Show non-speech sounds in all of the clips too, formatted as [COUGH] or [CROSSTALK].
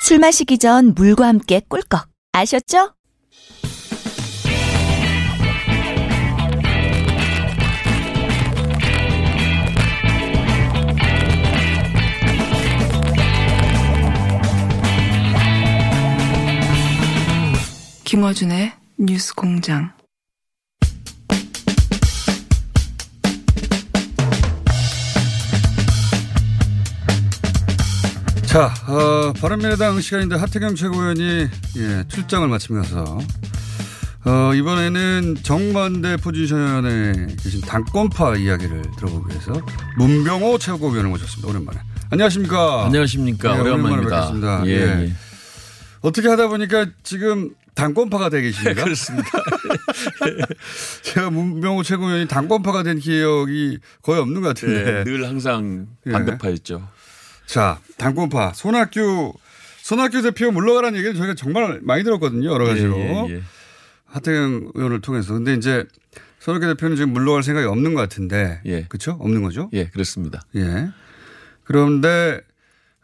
술 마시기 전 물과 함께 꿀꺽. 아셨죠? 김어준의 뉴스 공장. 자, 어, 바른미래당 시간인데 하태경 최고위원이 예, 출장을 마치면서 어, 이번에는 정반대 포지션에 계신 당권파 이야기를 들어보기 위해서 문병호 최고위원을 모셨습니다. 오랜만에. 안녕하십니까. 안녕하십니까. 예, 오랜만입니다. 뵙겠습니다. 예, 예. 예. 어떻게 하다 보니까 지금 당권파가 되어 계십니다. [LAUGHS] 그렇습니다. [LAUGHS] 제가 문병호 최고위원이 당권파가 된 기억이 거의 없는 것 같은데. 네, 늘 항상 예. 반대파였죠. 자, 당권파. 손학규, 손학규 대표 물러가라는 얘기는 저희가 정말 많이 들었거든요. 여러 가지로. 예, 예, 예. 하태경 의원을 통해서. 근데 이제 손학규 대표는 지금 물러갈 생각이 없는 것 같은데. 예. 그렇죠? 없는 거죠? 예, 그렇습니다. 예. 그런데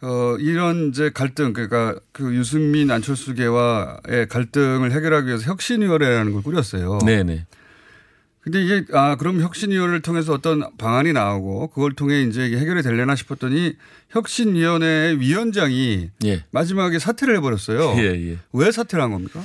어 이런 이제 갈등 그러니까 그 유승민 안철수계와의 갈등을 해결하기 위해서 혁신위원회라는 걸 꾸렸어요. 네 네. 근데 이게 아 그럼 혁신위원회를 통해서 어떤 방안이 나오고 그걸 통해 이제 해결이 될려나 싶었더니 혁신위원회 위원장이 예. 마지막에 사퇴를 해버렸어요. 예, 예. 왜 사퇴를 한 겁니까?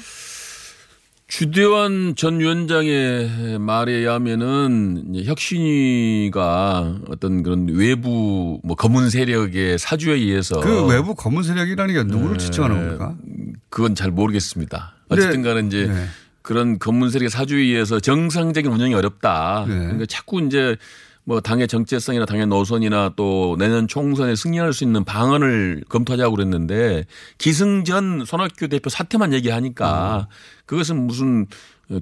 주대환 전 위원장의 말에 의하면은 이제 혁신위가 어떤 그런 외부 뭐 검은 세력의 사주에 의해서 그 외부 검은 세력이라는 게 누구를 지칭하는 겁니까? 그건 잘 모르겠습니다. 어쨌든 간에 이제 네. 그런 검문 세력의 사주에 의해서 정상적인 운영이 어렵다. 네. 그러니까 자꾸 이제 뭐 당의 정체성이나 당의 노선이나 또 내년 총선에 승리할 수 있는 방안을 검토하자고 그랬는데 기승전 손학규 대표 사퇴만 얘기하니까 그것은 무슨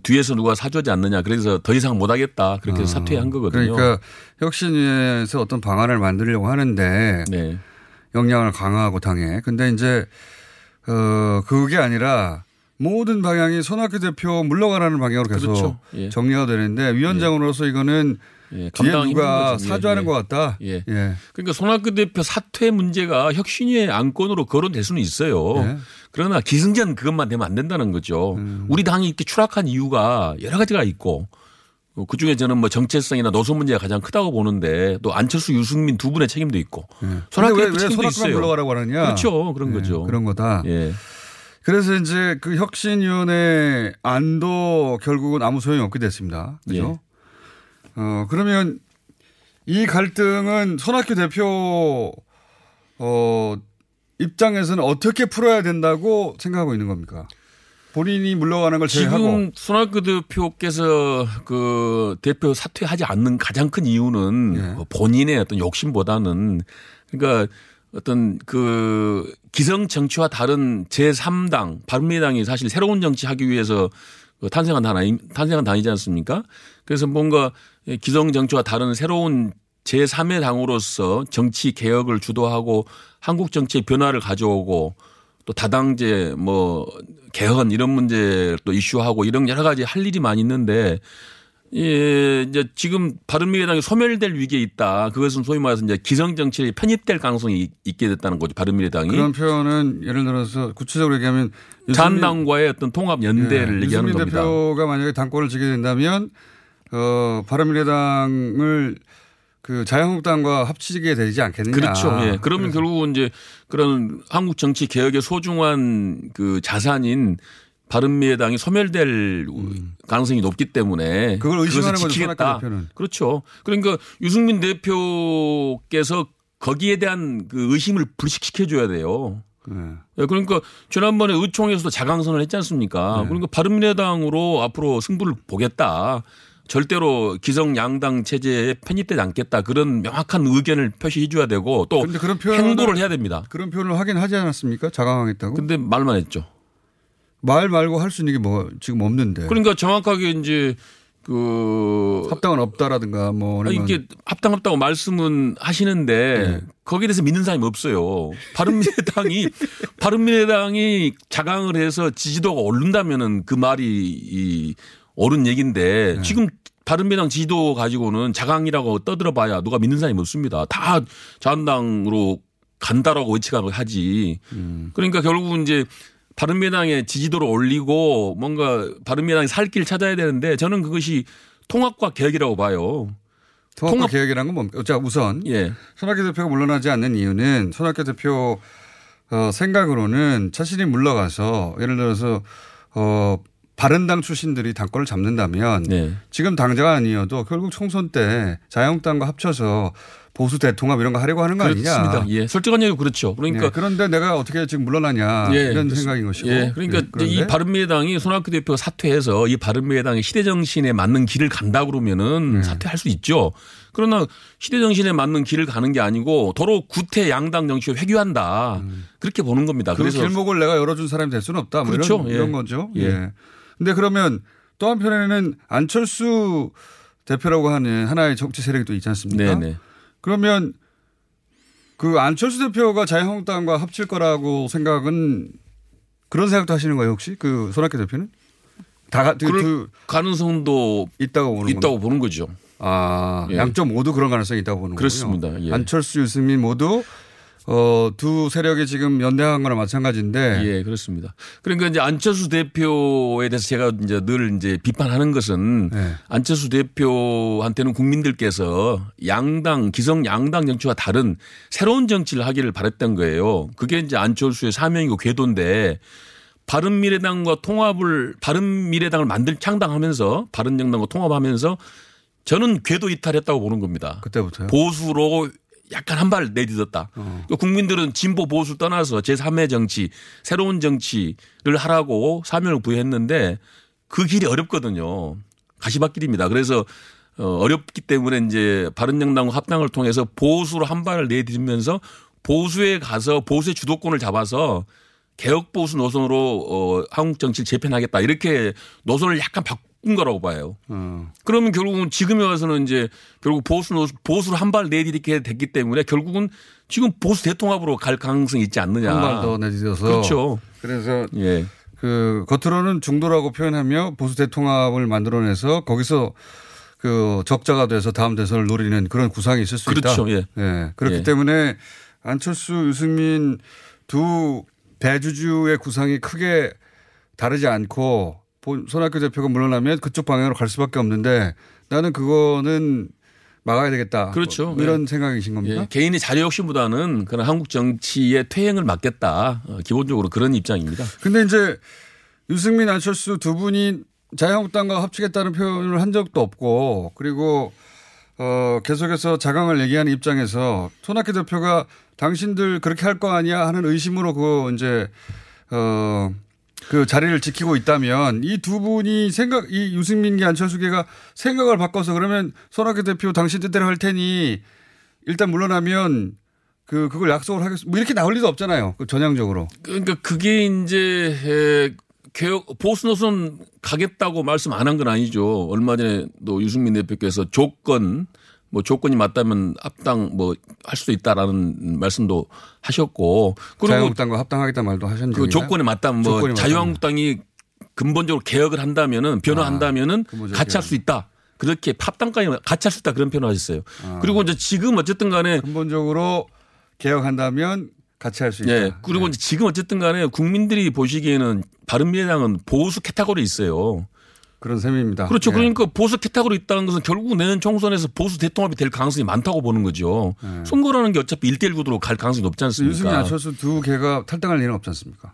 뒤에서 누가 사주하지 않느냐. 그래서 더 이상 못 하겠다. 그렇게 해서 사퇴한 거거든요. 그러니까 혁신위에서 어떤 방안을 만들려고 하는데 네. 역량을 강화하고 당해. 근데 이제 어 그게 아니라 모든 방향이 손학규 대표 물러가라는 방향으로 계속 그렇죠. 예. 정리가 되는데 위원장으로서 이거는 예, 뒤에 누가. 사주하는 예, 것 같다. 예. 예. 그러니까 손학규 대표 사퇴 문제가 혁신위의 안건으로 거론될 수는 있어요. 네. 그러나 기승전 그것만 되면 안 된다는 거죠. 음. 우리 당이 이렇게 추락한 이유가 여러 가지가 있고 그 중에 저는 뭐 정체성이나 노선 문제가 가장 크다고 보는데 또 안철수 유승민 두 분의 책임도 있고 손학규 근데 왜, 대표 왜 책임도 있어요. 물러가라고 하느냐? 그렇죠. 그런 예, 거죠. 그런 거다. 예. 그래서 이제 그 혁신위원회 안도 결국은 아무 소용이 없게 됐습니다. 그죠? 예. 어, 그러면 이 갈등은 손학규 대표, 어, 입장에서는 어떻게 풀어야 된다고 생각하고 있는 겁니까? 본인이 물러가는 걸 제외하고. 지금 손학규 대표께서 그 대표 사퇴하지 않는 가장 큰 이유는 예. 뭐 본인의 어떤 욕심보다는 그러니까 어떤 그 기성 정치와 다른 제3당 바른미래당이 사실 새로운 정치하기 위해서 그 탄생한 당 아니, 탄생한 당이지 않습니까? 그래서 뭔가 기성 정치와 다른 새로운 제3의 당으로서 정치 개혁을 주도하고 한국 정치의 변화를 가져오고 또 다당제 뭐 개헌 이런 문제 또 이슈하고 이런 여러 가지 할 일이 많이 있는데 예, 이제 지금 바른미래당이 소멸될 위기에 있다. 그것은 소위 말해서 이제 기성 정치에 편입될 가능성이 있게 됐다는 거죠. 바른미래당이 그런 표현은 예를 들어서 구체적으로 얘기하면 잔당과의 어떤 통합 연대를 예, 얘기하는 겁니다. 대표가 만약에 당권을 지게 된다면 어, 바른미래당을 그 자유한국당과 합치게 되지 않겠느냐. 그렇죠. 예. 그러면 그래서 결국은 이제 그런 한국 정치 개혁의 소중한 그 자산인 바른미래당이 소멸될 가능성이 높기 때문에 음. 그걸 의심하는 거죠, 지키겠다. 그렇죠. 그러니까 유승민 대표께서 거기에 대한 그 의심을 불식시켜 줘야 돼요. 예. 예, 그러니까 지난번에 의총에서도 자강선을 했지 않습니까? 네. 그러니까 바른미래당으로 앞으로 승부를 보겠다. 절대로 기성 양당 체제에 편입되지 않겠다 그런 명확한 의견을 표시해 줘야 되고 또 그런 표현을- 행보를 해야 됩니다. 그런 표현을 하긴 하지 않았습니까? 자강하겠다고. 근데 말만 했죠. 말 말고 할 수 있는 게 뭐 지금 없는데. 그러니까 정확하게 이제 그 합당은 없다라든가 뭐 아니, 이게 합당합다고 말씀은 하시는데 네. 거기에 대해서 믿는 사람이 없어요. 바른미래당이 [LAUGHS] 바른미래당이 자강을 해서 지지도가 오른다면은 그 말이 이 옳은 얘기인데 네. 지금 바른미래당 지지도 가지고는 자강이라고 떠들어봐야 누가 믿는 사람이 없습니다. 다 자한당으로 간다라고 외치가 하지. 음. 그러니까 결국은 이제 바른미래당의 지지도를 올리고 뭔가 바른미래당이 살 길을 찾아야 되는데 저는 그것이 통합과 개혁이라고 봐요. 통합과 통합- 계획이라는 건 뭡니까? 자 우선 예. 손학규 대표가 물러나지 않는 이유는 손학규 대표 어, 생각으로는 자신이 물러가서 예를 들어서 어, 바른당 출신들이 당권을 잡는다면 네. 지금 당자가 아니어도 결국 총선 때 자유한국당과 합쳐서 보수 대통합 이런 거 하려고 하는 거 그렇습니다. 아니냐. 예. 솔직한 얘기 그렇죠. 그러니까 네, 그런데 내가 어떻게 지금 물러나냐 예, 이런 그렇습- 생각인 것이고. 예. 그러니까 예, 그런데 이 바른미래당이 손학규 대표가 사퇴해서 이 바른미래당의 시대 정신에 맞는 길을 간다 그러면은 네. 사퇴할 수 있죠. 그러나 시대 정신에 맞는 길을 가는 게 아니고 도로 구태 양당 정치를 회귀한다. 그렇게 보는 겁니다. 음. 그 그래서 길목을 내가 열어준 사람이 될 수는 없다. 뭐 그렇죠. 이런, 예. 이런 거죠. 예. 예. 근데 그러면 또 한편에는 안철수 대표라고 하는 하나의 정치 세력이 또 있지 않습니까? 네네. 그러면 그 안철수 대표가 자유한국당과 합칠 거라고 생각은 그런 생각도 하시는 거예요 혹시 그 손학규 대표는 다 가- 그, 그 가능성도 있다고 보는 있다고. 보는 거죠. 아 예. 양쪽 모두 그런 가능성이 있다고 보는 그렇습니다. 거군요. 예. 안철수 유승민 모두 어, 두 세력이 지금 연대한 거나 마찬가지인데 예, 그렇습니다. 그러니까 이제 안철수 대표에 대해서 제가 이제 늘 이제 비판하는 것은 네. 안철수 대표한테는 국민들께서 양당, 기성 양당 정치와 다른 새로운 정치를 하기를 바랬던 거예요. 그게 이제 안철수의 사명이고 궤도인데 바른미래당과 통합을 바른미래당을 만들 창당하면서 바른정당과 통합하면서 저는 궤도 이탈했다고 보는 겁니다. 그때부터요. 보수로 약간 한 발 내딛었다. 그러니까 국민들은 진보 보수 떠나서 제3의 정치, 새로운 정치를 하라고 사명을 부여했는데 그 길이 어렵거든요. 가시밭길입니다. 그래서 어, 어렵기 때문에 이제 바른정당과 합당을 통해서 보수로 한 발을 내딛으면서 보수에 가서 보수의 주도권을 잡아서 개혁 보수 노선으로 어, 한국 정치를 재편하겠다 이렇게 노선을 약간 바 꾼 거라고 봐요. 어. 그러면 결국은 지금에 와서는 이제 결국 보수 노- 보수를 한발 내딛게 됐기 때문에 결국은 지금 보수 대통합으로 갈 가능성이 있지 않느냐. 한 발 더 내딛어서 그렇죠. 그래서 예. 그 겉으로는 중도라고 표현하며 보수 대통합을 만들어내서 거기서 그 적자가 돼서 다음 대선을 노리는 그런 구상이 있을 수 그렇죠. 있다. 예. 그렇기 예. 때문에 안철수, 유승민 두 대주주의 구상이 크게 다르지 않고 본- 손학규 대표가 물러나면 그쪽 방향으로 갈 수밖에 없는데 나는 그거는 막아야 되겠다. 그렇죠. 뭐 이런 생각이신 겁니까? 예. 개인의 자료 욕심보다는 그런 한국 정치의 퇴행을 막겠다. 어, 기본적으로 그런 입장입니다. 근데 이제 유승민 안철수 두 분이 자유한국당과 합치겠다는 표현을 한 적도 없고 그리고 어 계속해서 자강을 얘기하는 입장에서 손학규 대표가 당신들 그렇게 할 거 아니야 하는 의심으로 그 이제 어 그 자리를 지키고 있다면 이 두 분이 생각 이 유승민계 안철수계가 생각을 바꿔서 그러면 손학규 대표 당신 뜻대로 할 테니 일단 물러나면 그 그걸 약속을 하겠습니다. 뭐 이렇게 나올 리도 없잖아요. 그 전향적으로. 그러니까 그게 이제 에, 개혁 보수 노선 가겠다고 말씀 안 한 건 아니죠. 얼마 전에 또 유승민 대표께서 조건 뭐 조건이 맞다면 합당 뭐 할 수도 있다라는 말씀도 하셨고 그리고 자유한국당과 합당하겠다 말도 하셨는데 그 조건에 맞다면 뭐 조건에 자유한국당이 근본적으로 개혁을 한다면은 변화한다면은 근본적으로 같이 할 수 있다. 그렇게 합당까지 같이 할 수 있다 그런 표현을 하셨어요. 그리고 이제 지금 어쨌든 간에 근본적으로 개혁한다면 같이 할 수 있다. 예. 그리고 이제 지금 어쨌든 간에 국민들이 보시기에는 바른미래당은 보수 캐타고리 있어요. 그런 셈입니다. 그렇죠. 예. 그러니까 보수 캐타고리 있다는 것은 결국 내년 총선에서 보수 대통합이 될 가능성이 많다고 보는 거죠. 선거라는 게 어차피 1대1 구도로 갈 가능성이 높지 유승민 않습니까? 안철수 두 개가 탈당할 일은 없지 않습니까?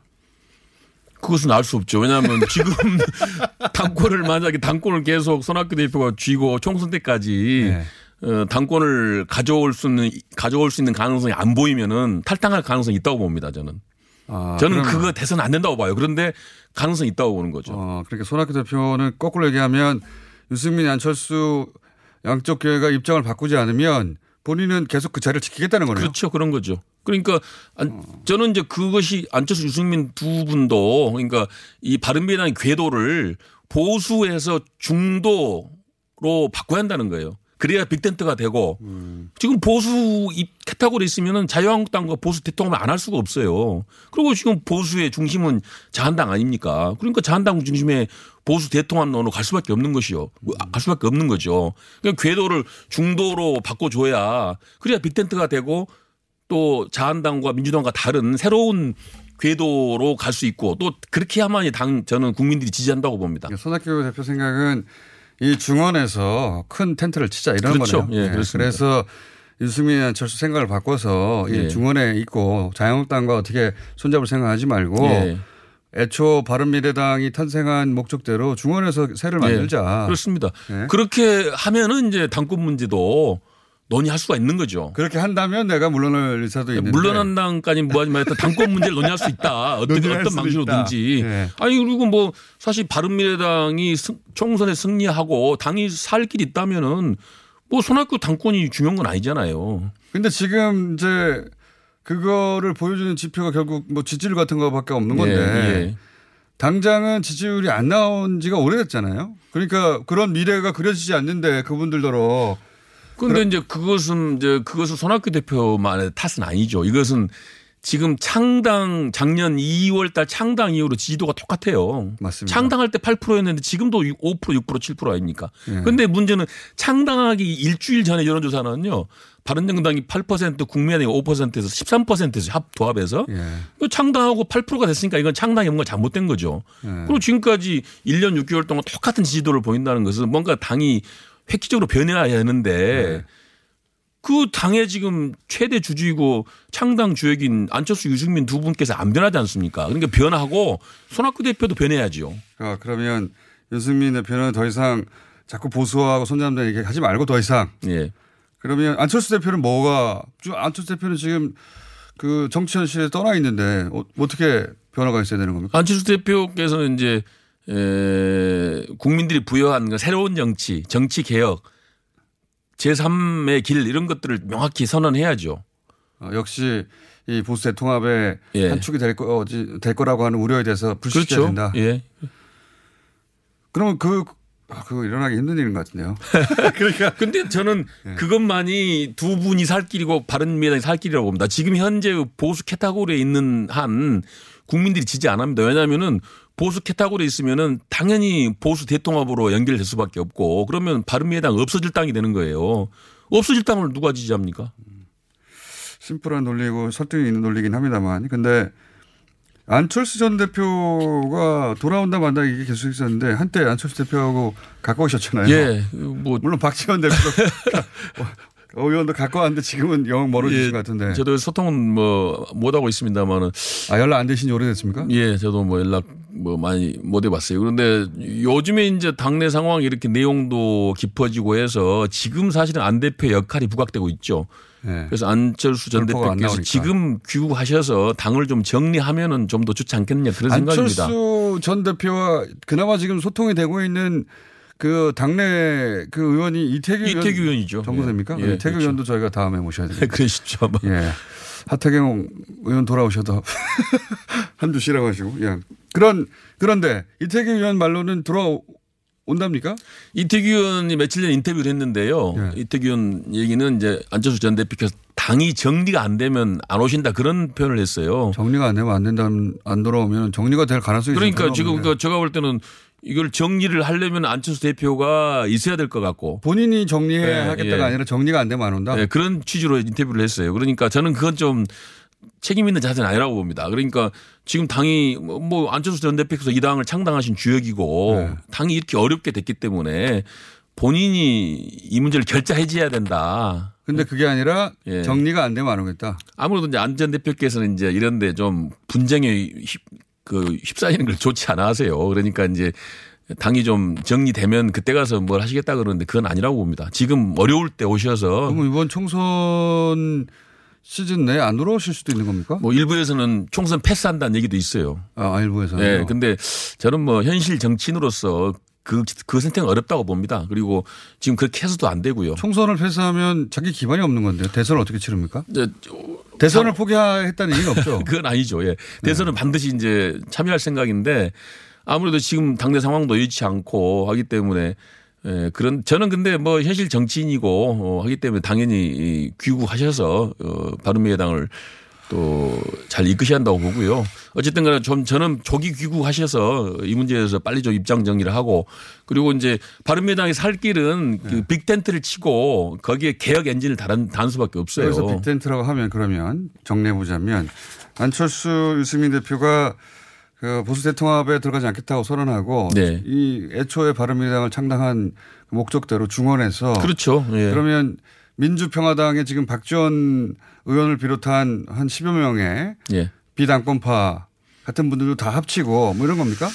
그것은 알 수 없죠. 왜냐하면 지금 [LAUGHS] 당권을 만약에 당권을 계속 손학규 대표가 쥐고 총선 때까지 네. 어, 당권을 가져올 수 있는 가져올 수 있는 가능성이 안 보이면은 탈당할 가능성이 있다고 봅니다. 저는 아, 저는 그러면, 그거 대선 안 된다고 봐요. 그런데 가능성이 있다고 보는 거죠. 어, 그러니까 손학규 대표는 거꾸로 얘기하면 유승민, 안철수 양쪽 교회가 입장을 바꾸지 않으면 본인은 계속 그 자리를 지키겠다는 거네요. 그렇죠. 그런 거죠. 그러니까 안- 저는 이제 그것이 안철수 유승민 두 분도 그러니까 이 바른미래당의 궤도를 보수에서 중도로 바꿔야 한다는 거예요. 그래야 빅텐트가 되고 지금 보수 입 캐타고리 있으면은 자유한국당과 보수 대통합을 안 할 수가 없어요. 그리고 지금 보수의 중심은 자한당 아닙니까? 그러니까 자한당 중심의 보수 대통합론으로 갈 수밖에 없는 것이요. 갈 수밖에 없는 거죠. 그러니까 궤도를 중도로 바꿔줘야 그래야 빅텐트가 되고 또 자한당과 민주당과 다른 새로운 궤도로 갈 수 있고 또 그렇게 해야만이 당 저는 국민들이 지지한다고 봅니다. 손학규 대표 생각은 이 중원에서 큰 텐트를 치자 이런 그렇죠. 거네요. 예, 그렇습니다. 그래서 유승민 안철수 생각을 바꿔서 이 예. 중원에 있고 자유한국당과 어떻게 손잡을 생각하지 말고 예. 애초 바른미래당이 탄생한 목적대로 중원에서 새를 만들자. 예, 그렇습니다. 예. 그렇게 하면은 이제 당권 문제도 논의할 수가 있는 거죠. 그렇게 한다면 내가 물러날 의사도 있는데. 물러난다까지 뭐하지만 하여튼 당권 문제를 논의할 수 있다. 어떻게 [LAUGHS] 어떤 방식으로든지. 예. 아니 그리고 뭐 사실 바른미래당이 승- 총선에 승리하고 당이 살 길이 있다면은 뭐 손학규 당권이 중요한 건 아니잖아요. 근데 지금 이제 그거를 보여주는 지표가 결국 뭐 지지율 같은 거밖에 없는 건데 예, 당장은 지지율이 안 나온 지가 오래됐잖아요. 그러니까 그런 미래가 그려지지 않는데 그분들더러 근데 이제 그것은 이제 그것은 손학규 대표만의 탓은 아니죠. 이것은 지금 창당 작년 2월 달 창당 이후로 지지도가 똑같아요. 맞습니다. 창당할 때 8%였는데 지금도 5% 6% 7% 아닙니까? 예. 근데 문제는 창당하기 일주일 전에 여론조사는요. 바른정당이 8% 국민의당이 5%에서 13%에서 합 도합해서 예. 이거 창당하고 8%가 됐으니까 이건 창당이 뭔가 잘못된 거죠. 예. 그리고 지금까지 1년 6개월 동안 똑같은 지지도를 보인다는 것은 뭔가 당이 획기적으로 변해야 하는데 그 당의 지금 최대 주주이고 창당 주역인 안철수 유승민 두 분께서 안 변하지 않습니까? 그러니까 변하고 손학규 대표도 변해야죠. 아, 그러면 유승민 대표는 더 이상 자꾸 보수하고 손잡는 얘기 하지 말고 더 이상 예. 그러면 안철수 대표는 뭐가 주- 안철수 대표는 지금 그 정치 현실에 떠나 있는데 어, 어떻게 변화가 있어야 되는 겁니까? 안철수 대표께서는 이제 에, 국민들이 부여한 그 새로운 정치, 정치 개혁, 제3의 길 이런 것들을 명확히 선언해야죠. 어, 역시 이 보수 대통합의 예. 한 축이 될, 거지, 될 거라고 하는 우려에 대해서 불식해야 그렇죠. 된다. 예. 그러면 그 아, 그거 일어나기 힘든 일인 것 같은데요. [LAUGHS] 그러니까 [LAUGHS] 근데 저는 예. 그것만이 두 분이 살 길이고 바른미래당이 살 길이라고 봅니다. 지금 현재 보수 캐타고리에 있는 한 국민들이 지지 안 합니다. 왜냐하면은 보수 캐타고리에 있으면은 당연히 보수 대통합으로 연결될 수밖에 없고 그러면 바른미래당 없어질 당이 되는 거예요. 없어질 당을 누가 지지합니까? 심플한 논리고 설득이 있는 논리긴 합니다만 근데 안철수 전 대표가 돌아온다 만다 이게 계속 있었는데 한때 안철수 대표하고 가까우셨잖아요. 예, 뭐 물론 박지원 대표도 어, [LAUGHS] [LAUGHS] 의원도 가까웠는데 지금은 영 멀어지신 예, 것 같은데. 저도 소통은 뭐 못하고 있습니다만은 아 연락 안 되신 지 오래됐습니까? 예, 저도 뭐 연락 뭐 많이 못 해봤어요. 그런데 요즘에 이제 당내 상황이 이렇게 내용도 깊어지고 해서 지금 사실은 안 대표 역할이 부각되고 있죠. 예. 그래서 안철수 전 대표께서. 지금 귀국하셔서 당을 좀 정리하면은 좀 더 좋지 않겠느냐 그런 생각입니다. 안철수 전 대표와 그나마 지금 소통이 되고 있는 그 당내 그 의원이 이태규, 이태규 의원 이죠. 정부세입니까? 예, 예, 이태규 그렇죠. 의원도 저희가 다음에 모셔야 됩니다. [LAUGHS] 그러시죠. 아마. 예. 하태경 의원 돌아오셔도 [LAUGHS] 한두 쉬라고 하시고. 예. 그런, 그런데 이태규 의원 말로는 돌아온답니까? 이태규 의원이 며칠 전에 인터뷰를 했는데요. 예. 이태규 의원 얘기는 이제 안철수 전 대표께서 당이 정리가 안 되면 안 오신다 그런 표현을 했어요. 정리가 안 되면 안 된다면 안 돌아오면 정리가 될 가능성이 그러니까 지금 없는데. 그 제가 볼 때는 이걸 정리를 하려면 안철수 대표가 있어야 될 것 같고 본인이 정리해야 예, 하겠다가 예. 아니라 정리가 안 되면 안 온다. 예, 그런 취지로 인터뷰를 했어요. 그러니까 저는 그건 좀 책임 있는 자세는 아니라고 봅니다. 그러니까 지금 당이 뭐- 뭐 안철수 전 대표께서 이 당을 창당하신 주역이고 네. 당이 이렇게 어렵게 됐기 때문에 본인이 이 문제를 결자해줘야 된다. 근데 그게 아니라 예. 정리가 안 되면 안 오겠다. 아무래도 이제 안 전 대표께서는 이제 이런데 좀 분쟁에 휩, 그 휩싸이는 걸 좋지 않아 하세요. 그러니까 이제 당이 좀 정리되면 그때 가서 뭘 하시겠다 그러는데 그건 아니라고 봅니다. 지금 어려울 때 오셔서 그러면 이번 총선 시즌 내에 안 돌아오실 수도 있는 겁니까? 뭐 일부에서는 총선 패스한다는 얘기도 있어요. 아, 일부에서. 예. 근데 저는 뭐 현실 정치인으로서 그, 그 선택은 어렵다고 봅니다. 그리고 지금 그렇게 해서도 안 되고요. 총선을 패스하면 자기 기반이 없는 건데요. 대선을 어떻게 치릅니까? 이제 대선을 포기했다는 얘기는 없죠. [LAUGHS] 그건 아니죠. 예. 대선은 반드시 이제 참여할 생각인데 아무래도 지금 당내 상황도 여의치 않고 하기 때문에 예, 그런 저는 근데 뭐 현실 정치인이고 어, 하기 때문에 당연히 이 귀국하셔서 어, 바른미래당을 또 잘 이끄셔야 한다고 보고요. 어쨌든 간에 좀 저는 조기 귀국하셔서 이 문제에 대해서 빨리 좀 입장 정리를 하고 그리고 이제 바른미래당의 살 길은 그 빅텐트를 치고 거기에 개혁 엔진을 단, 단 수밖에 없어요. 그래서 빅텐트라고 하면 그러면 정리해 보자면 안철수 유승민 대표가 그 보수 대통합에 들어가지 않겠다고 선언하고 네. 이 애초에 바른미래당을 창당한 목적대로 중원해서 그렇죠. 예. 그러면 민주평화당의 지금 박지원 의원을 비롯한 한 10여 명의 예. 비당권파 같은 분들도 다 합치고 뭐 이런 겁니까?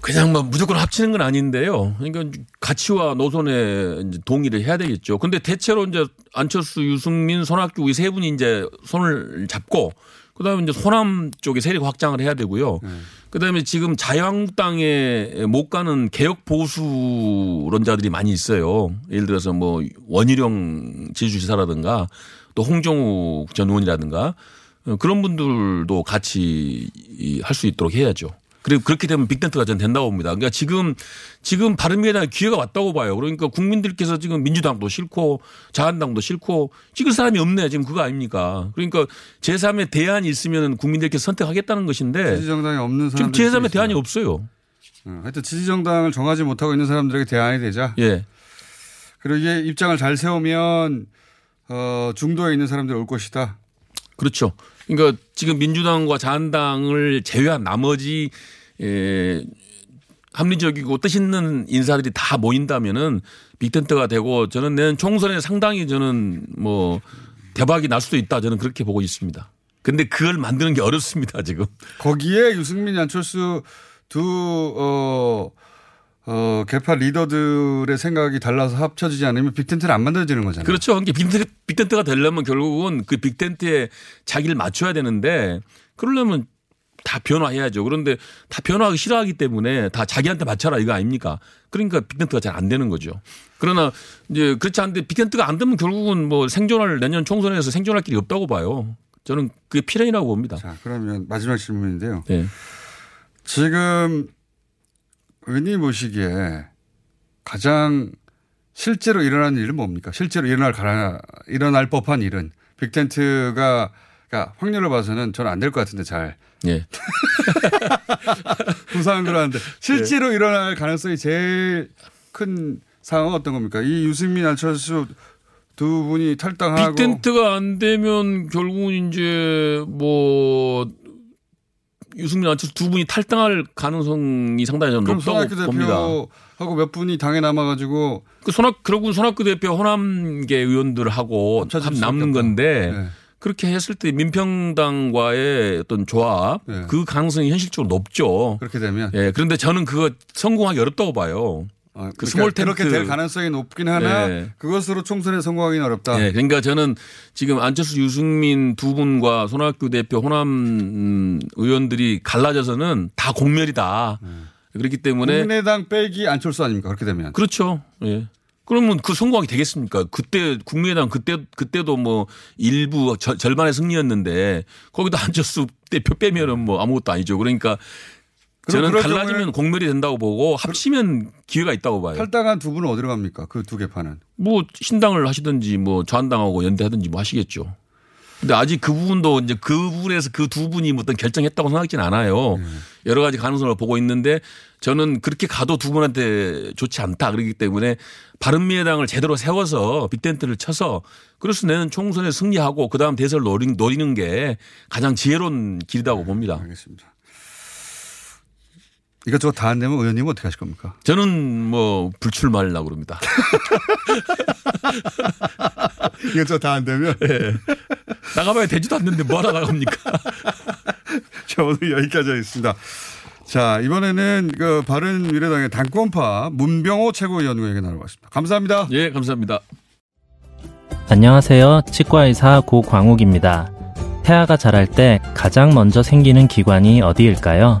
그냥 뭐 무조건 합치는 건 아닌데요. 그러니까 가치와 노선에 이제 동의를 해야 되겠죠. 근데 대체로 이제 안철수, 유승민, 손학규 이 세 분이 이제 손을 잡고 그다음에 이제 호남 쪽에 세력 확장을 해야 되고요. 그다음에 지금 자유한국당에 못 가는 개혁 보수론자들이 많이 있어요. 예를 들어서 뭐 원희룡 제주지사라든가 또 홍정우 전 의원이라든가 어, 그런 분들도 같이 할 수 있도록 해야죠. 그리고 그렇게 되면 빅텐트가 전 된다고 봅니다. 그러니까 지금 지금 바른미래당 기회가 왔다고 봐요. 그러니까 국민들께서 지금 민주당도 싫고 자한당도 싫고 찍을 사람이 없네 지금 그거 아닙니까? 그러니까 제3의 대안이 있으면 국민들께서 선택하겠다는 것인데 지지정당이 없는 지금 사람들이 제3의 있어요. 대안이 없어요. 어, 하여튼 지지정당을 정하지 못하고 있는 사람들에게 대안이 되자. 예. 그리고 이게 입장을 잘 세우면 어, 중도에 있는 사람들이 올 것이다. 그렇죠. 그러니까 지금 민주당과 자한당을 제외한 나머지 에 합리적이고 뜻 있는 인사들이 다 모인다면은 빅텐트가 되고 저는 내년 총선에 상당히 저는 뭐 대박이 날 수도 있다 저는 그렇게 보고 있습니다. 근데 그걸 만드는 게 어렵습니다 지금. 거기에 유승민, 안철수 두, 어, 어, 개파 리더들의 생각이 달라서 합쳐지지 않으면 빅텐트는 안 만들어지는 거잖아요. 그렇죠. 그러니까 빅텐트, 빅텐트가 되려면 결국은 그 빅텐트에 자기를 맞춰야 되는데 그러려면 다 변화해야죠. 그런데 다 변화하기 싫어하기 때문에 다 자기한테 맞춰라 이거 아닙니까? 그러니까 빅텐트가 잘 안 되는 거죠. 그러나 이제 그렇지 않은데 빅텐트가 안 되면 결국은 뭐 생존할 내년 총선에서 생존할 길이 없다고 봐요. 저는 그게 필연이라고 봅니다. 자, 그러면 마지막 질문인데요. 네. 지금 의원님 보시기에 가장 실제로 일어나는 일은 뭡니까? 실제로 일어날 가라, 일어날 법한 일은 빅텐트가 그러니까 확률을 봐서는 저는 안 될 것 같은데 잘 예. [LAUGHS] 부상한 그러는데 실제로 일어날 가능성이 제일 큰 상황은 어떤 겁니까? 이 유승민 안철수 두 분이 탈당하고 빅텐트가 안 되면 결국은 이제 뭐 유승민 안철수 두 분이 탈당할 가능성이 상당히 저는 높다고 손학규 봅니다. 대표하고 몇 분이 당에 남아가지고 그 손학 그러고 손학규 대표 호남계 의원들하고 합 남는. 건데 네. 그렇게 했을 때 민평당과의 어떤 조합 네. 그 가능성이 현실적으로 높죠. 그렇게 되면 예. 그런데 저는 그거 성공하기 어렵다고 봐요. 어, 그 그러니까 small tent. 그렇게 될 가능성이 높긴 하나 네. 그것으로 총선에 성공하기는 어렵다. 예. 그러니까 저는 지금 안철수 유승민 두 분과 손학규 대표 호남 음, 의원들이 갈라져서는 다 공멸이다. 그렇기 때문에 국민의당 빼기 안철수 아닙니까? 그렇게 되면 그렇죠. 예. 그러면 그 성공하기 되겠습니까? 그때 국민의당 그때 그때도 뭐 일부 저- 절반의 승리였는데 거기다 안철수 대표 빼면은 뭐 아무것도 아니죠. 그러니까 저는 갈라지면 공멸이 된다고 보고 합치면 기회가 있다고 봐요. 탈당한 두 분은 어디로 갑니까? 그 두 개파는 뭐 신당을 하시든지 뭐 좌한당하고 연대하든지 뭐 하시겠죠. 근데 아직 그 부분도 이제 그 부분에서 그 두 분이 뭐 어떤 결정했다고 생각하지는 않아요. 여러 가지 가능성을 보고 있는데 저는 그렇게 가도 두 분한테 좋지 않다 그러기 때문에 바른미래당을 제대로 세워서 빅텐트를 쳐서 그래서 내는 총선에 승리하고 그다음 대선을 노리는, 노리는 게 가장 지혜로운 길이라고 봅니다. 알겠습니다. 이것저것 다 안 되면 의원님은 어떻게 하실 겁니까? 저는 뭐 불출마하려고 그럽니다. [LAUGHS] 이것저것 다 안 되면 나가봐야 되지도 않는데 뭐하러 나갑니까? [LAUGHS] 자, 오늘 여기까지 하겠습니다. 자, 이번에는 그 바른 미래당의 당권파 문병호 최고위원과 얘기 나눠봤습니다. 감사합니다. 예, 감사합니다. 안녕하세요. 치과의사 고광욱입니다. 태아가 자랄 때 가장 먼저 생기는 기관이 어디일까요?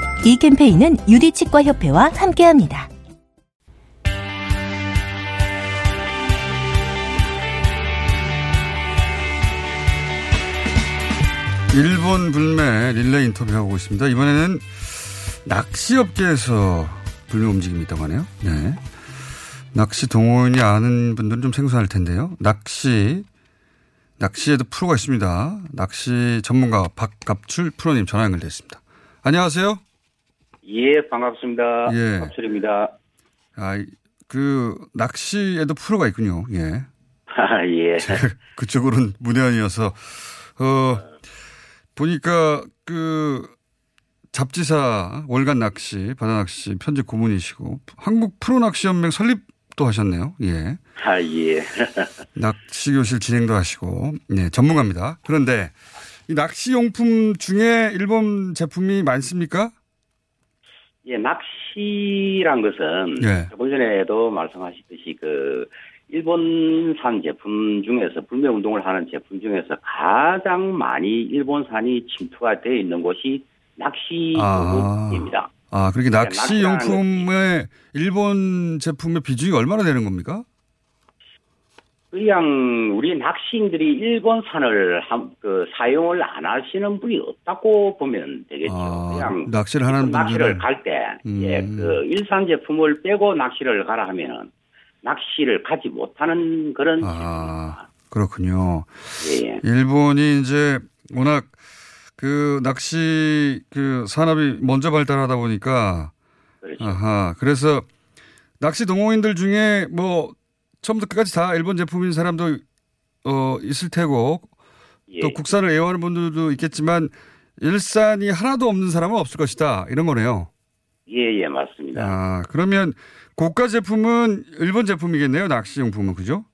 이 캠페인은 유디치과협회와 함께합니다. 일본 불매 릴레이 인터뷰하고 있습니다. 이번에는 낚시업계에서 불매 움직임이 있다고 하네요. 네. 낚시 동호인이 아는 분들은 좀 생소할 텐데요. 낚시, 낚시에도 프로가 있습니다. 낚시 전문가 박갑출 프로님 전화 연결되어 있습니다. 안녕하세요. 예, 반갑습니다. 예. 박출입니다. 아, 이- 그, 낚시에도 프로가 있군요. 예. [LAUGHS] 아, 예. [LAUGHS] 그쪽으로는 문외한이어서, 어, 보니까 그, 잡지사 월간 낚시, 바다 낚시 편집 고문이시고, 한국 프로 낚시 연맹 설립도 하셨네요. 예. 아, 예. [LAUGHS] 낚시 교실 진행도 하시고, 네, 전문가입니다. 그런데 이 낚시 용품 중에 일본 제품이 많습니까? 예, 낚시란 것은 예. 조금 전에도 말씀하셨듯이 그 일본산 제품 중에서 불매 운동을 하는 제품 중에서 가장 많이 일본산이 침투가 되어 있는 곳이 낚시 아. 아, 그렇게 낚시 낚시라는 용품의 일본 제품의 비중이 얼마나 되는 겁니까? 그냥 우리 낚시인들이 일본산을 한, 그 사용을 안 하시는 분이 없다고 보면 되겠죠. 아, 그냥 낚시를 하는 낚시를 분들은 갈 때, 음. 예, 그 일산 제품을 빼고 낚시를 가라 하면은 낚시를 가지 못하는 그런 아, 그렇군요. 예, 일본이 이제 워낙 그 낚시 그 산업이 먼저 발달하다 보니까 그렇죠. 아하. 그래서 낚시 동호인들 중에 뭐 처음부터 끝까지 다 일본 제품인 사람도 어 있을 테고 예, 또 국산을 애호하는 분들도 있겠지만 일산이 하나도 없는 사람은 없을 것이다. 이런 거네요. 예, 예, 맞습니다. 아, 그러면 고가 제품은 일본 제품이겠네요. 낚시 용품은 그죠?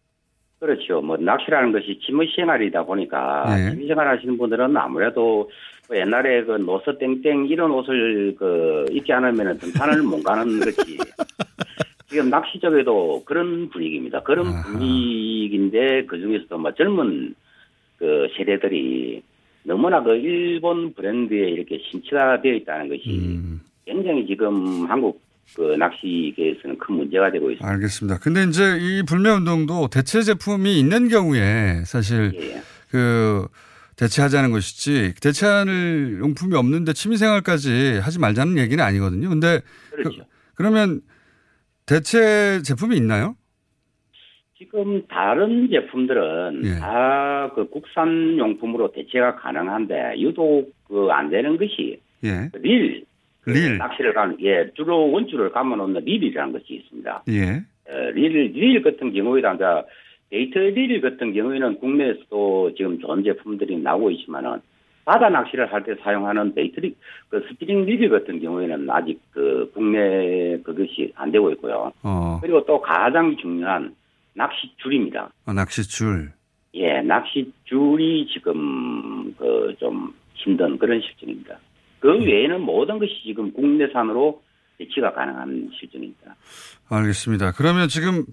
그렇죠. 뭐 낚시라는 것이 취미 생활이다 보니까 네. 취미 생활 하시는 분들은 아무래도 뭐 옛날에 그 노서 땡땡 이런 옷을 그 입지 않으면 등산을 못 가는 [LAUGHS] 것이 지금 낚시 쪽에도 그런 분위기입니다. 그런 아하. 분위기인데 그 중에서도 뭐 젊은 그 세대들이 너무나 그 일본 브랜드에 이렇게 신치가 되어 있다는 것이 음, 굉장히 지금 한국 그 낚시계에서는 큰 문제가 되고 있습니다. 알겠습니다. 근데 이제 이 불매 운동도 대체 제품이 있는 경우에 사실 예. 그 대체하자는 것이지 대체할 용품이 없는데 취미생활까지 하지 말자는 얘기는 아니거든요. 근데 그렇죠. 그 러면 대체 제품이 있나요? 지금 다른 제품들은 예. 다그 국산 용품으로 대체가 가능한데 유독 그 안 되는 것이 예. 릴. 그 릴. 낚시를 가는 예 주로 원줄을 감아놓는 릴이라는 것이 있습니다. 예. 어, 릴, 릴 같은 경우에는 이제 bait 릴 같은 경우에는 국내에서도 지금 좋은 제품들이 나오고 있지만은 바다 낚시를 할 때 사용하는 bait 릴 그 스피링 릴 같은 경우에는 아직 그 국내 그것이 안 되고 있고요. 어, 그리고 또 가장 중요한 낚시 줄입니다. 어, 낚시줄. 예, 낚시 줄이 지금 그 좀 힘든 그런 실정입니다. 그 외에는 모든 것이 지금 국내산으로 대치가 가능한 실정입니다. 알겠습니다. 그러면 지금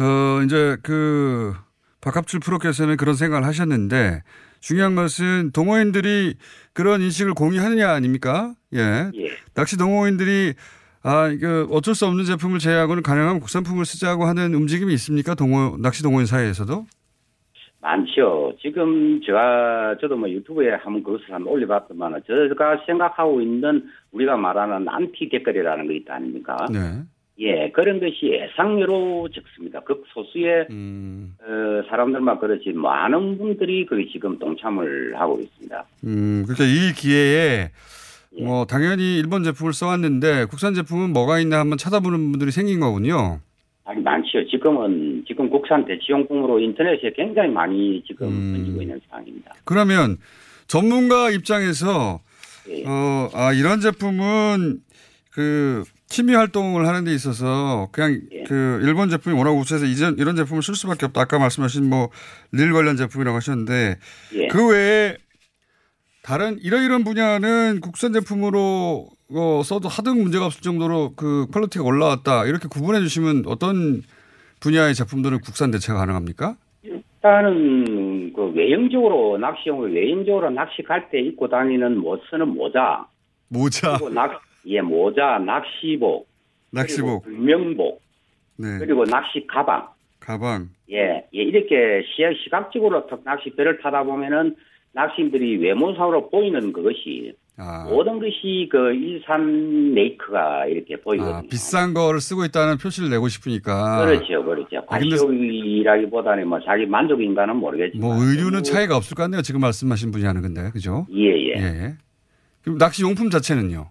어 이제 그 박합출 프로께서는 그런 생각을 하셨는데 중요한 것은 동호인들이 그런 인식을 공유하느냐 아닙니까? 예. 예, 낚시 동호인들이 아, 이거 어쩔 수 없는 제품을 제외하고는 가능한 국산품을 쓰자고 하는 움직임이 있습니까? 동호 낚시 동호인 사이에서도? 많죠. 지금 제가 저도 뭐 유튜브에 한번 그것을 한번 올려봤더만 제가 생각하고 있는 우리가 말하는 안티 댓글이라는 거 있다 아닙니까? 네. 예, 그런 것이 예상외로 적습니다. 극소수의 음, 어, 사람들만 그렇지 많은 분들이 그 지금 동참을 하고 있습니다. 음, 그러니까 이 기회에 예. 뭐 당연히 일본 제품을 써왔는데 국산 제품은 뭐가 있나 한번 찾아보는 분들이 생긴 거군요. 아니 많죠. 지금은 지금 국산 대치용품으로 인터넷에 굉장히 많이 지금 음. 번지고 있는 상황입니다. 그러면 전문가 입장에서 예. 어, 아, 이런 제품은 그 취미 활동을 하는 데 있어서 그냥 예. 그 일본 제품이 워낙 우수해서 이전 이런 제품을 쓸 수밖에 없다. 아까 말씀하신 뭐 릴 관련 제품이라고 하셨는데 예. 그 외에 다른 이러이런 분야는 국산 제품으로 어, 써도 하등 문제가 없을 정도로 그 quality가 올라왔다. 이렇게 구분해 주시면 어떤 분야의 제품들은 국산 대체가 가능합니까? 일단은 그 외형적으로 낚시용을 외형적으로 낚시 갈 때 입고 다니는 못 쓰는 모자, 모자, 그리고 낚, 예, 모자, 낚시복, 낚시복, 불명복, 네, 그리고 낚시 가방, 가방. 예, 예, 이렇게 시각, 시각적으로 턱 낚시배를 타다 보면은 낚시인들이 외모상으로 보이는 그것이 아, 모든 것이 그 일산 메이크가 이렇게 보이거든요. 아, 비싼 거를 쓰고 있다는 표시를 내고 싶으니까. 그렇죠, 그렇죠. 아, 과시욕이라기보다는 뭐 자기 만족인가는 모르겠지만. 뭐 의류는 차이가 없을 것 같네요. 지금 말씀하신 분이 하는 건데, 그죠? 예, 예. 예. 그럼 낚시 용품 자체는요?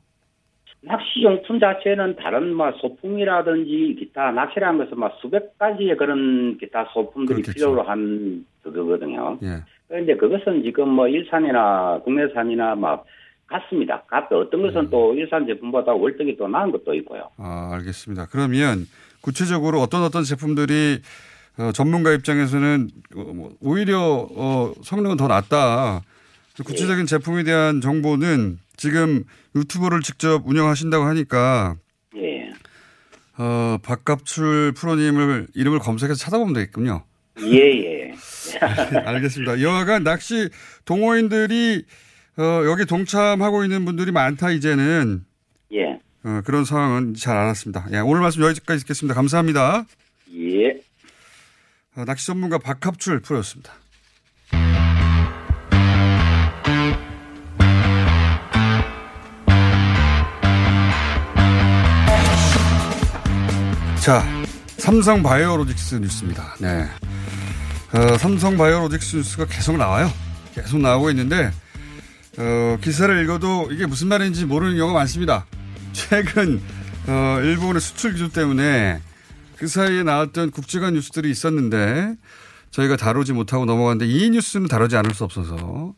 낚시용품 자체는 다른 뭐 소품이라든지 기타 낚시라는 것은 막 수백 가지의 그런 기타 소품들이 그렇겠죠. 필요로 한 그거거든요. 예. 그런데 그것은 지금 뭐 일산이나 국내산이나 막 같습니다. 같 어떤 것은 음. 또 일산 제품보다 월등히 또 나은 것도 있고요. 아, 알겠습니다. 그러면 구체적으로 어떤 어떤 제품들이 어, 전문가 입장에서는 어, 뭐 오히려 어, 성능은 더 낫다. 구체적인 제품에 대한 정보는 지금 유튜브를 직접 운영하신다고 하니까 예. 어, 박갑출 프로님을 이름을 검색해서 찾아보면 되겠군요. 예, 예. [LAUGHS] 알겠습니다. 여하간 낚시 동호인들이 어, 여기 동참하고 있는 분들이 많다 이제는 예. 어, 그런 상황은 잘 알았습니다. 예, 오늘 말씀 여기까지 듣겠습니다. 감사합니다. 예. 어, 낚시 전문가 박합출 프로였습니다. 자, 삼성 바이오로직스 뉴스입니다. 네. 어, 삼성 바이오로직스 뉴스가 계속 나와요. 계속 나오고 있는데, 어, 기사를 읽어도 이게 무슨 말인지 모르는 경우가 많습니다. 최근, 어, 일본의 수출 기조 때문에 그 사이에 나왔던 국제관 뉴스들이 있었는데, 저희가 다루지 못하고 넘어갔는데, 이 뉴스는 다루지 않을 수 없어서,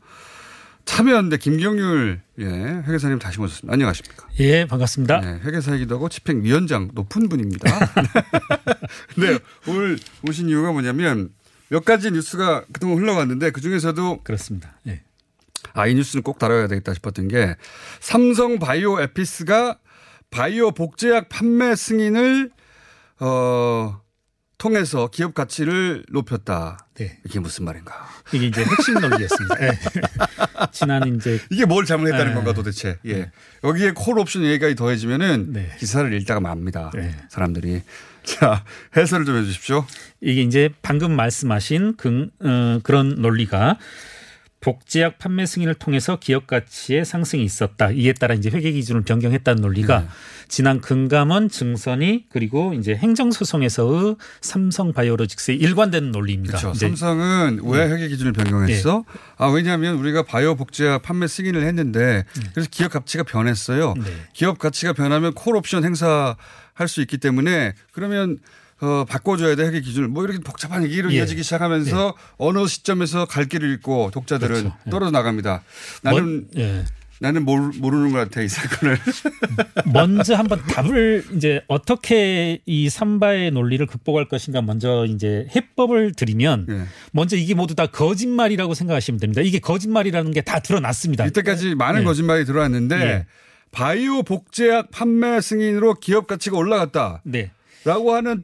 참여연대 김경률, 예, 회계사님 다시 모셨습니다. 안녕하십니까. 예, 반갑습니다. 네, 회계사이기도 하고 집행위원장 높은 분입니다. [LAUGHS] 네, 오늘 오신 이유가 뭐냐면 몇 가지 뉴스가 그동안 흘러갔는데 그 중에서도 그렇습니다. 예. 아, 이 뉴스는 꼭 다뤄야 되겠다 싶었던 게 삼성 바이오 에피스가 바이오 복제약 판매 승인을 어, 통해서 기업 가치를 높였다. 네. 이게 무슨 말인가? 이게 이제 핵심 논리였습니다. 예. [LAUGHS] 지난 이제 이게 뭘 잘못했다는 네. 건가 도대체. 예. 여기에 콜 옵션 얘기가 더해지면은 네. 기사를 읽다가 맙니다. 네. 사람들이. 자, 해설을 좀 해 주십시오. 이게 이제 방금 말씀하신 그, 어, 그런 논리가 복제약 판매 승인을 통해서 기업 가치의 상승이 있었다. 이에 따라 이제 회계 기준을 변경했다는 논리가 네. 지난 금감원 증선이 그리고 이제 행정 소송에서의 삼성 바이오로직스의 일관된 논리입니다. 그렇죠. 이제 삼성은 왜 회계 기준을 변경했어? 아, 왜냐하면 우리가 바이오 복제약 판매 승인을 했는데 그래서 기업 가치가 변했어요. 네. 기업 가치가 변하면 콜 옵션 행사할 수 있기 때문에 그러면 어, 바꿔줘야 돼 회계 기준을 뭐 이렇게 복잡한 얘기로 예. 이어지기 시작하면서 어느 시점에서 갈 길을 잃고 독자들은 그렇죠. 예. 떨어져 나갑니다. 나는 먼- 예. 나는 모르, 모르는 것 같아 이 사건을. [LAUGHS] 먼저 한번 답을 이제 어떻게 이 삼바의 논리를 극복할 것인가 먼저 이제 해법을 드리면 예. 먼저 이게 모두 다 거짓말이라고 생각하시면 됩니다. 이게 거짓말이라는 게 다 드러났습니다. 이때까지 많은 예. 거짓말이 들어왔는데 예. 바이오 복제약 판매 승인으로 기업 가치가 올라갔다. 네. 라고 하는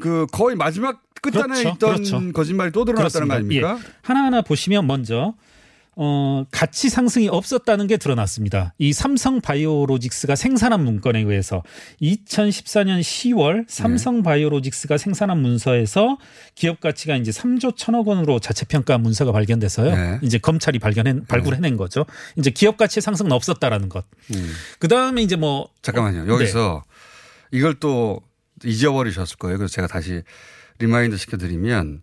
그 거의 마지막 끝단에 그렇죠. 있던 그렇죠. 거짓말이 또 드러났다는 거 그렇습니다. 아닙니까? 예. 하나하나 보시면 먼저 어, 가치 상승이 없었다는 게 드러났습니다. 이 삼성 바이오로직스가 생산한 문건에 의해서 2014년 10월 삼성 바이오로직스가 생산한 문서에서 기업 가치가 이제 3조 1천억 원으로 자체 평가 문서가 발견돼서요. 네. 이제 검찰이 발견해 발굴해낸 거죠. 이제 기업 가치 상승은 없었다라는 것. 음. 그다음에 이제 뭐 잠깐만요. 여기서 이걸 또 잊어버리셨을 거예요. 그래서 제가 다시 remind 시켜드리면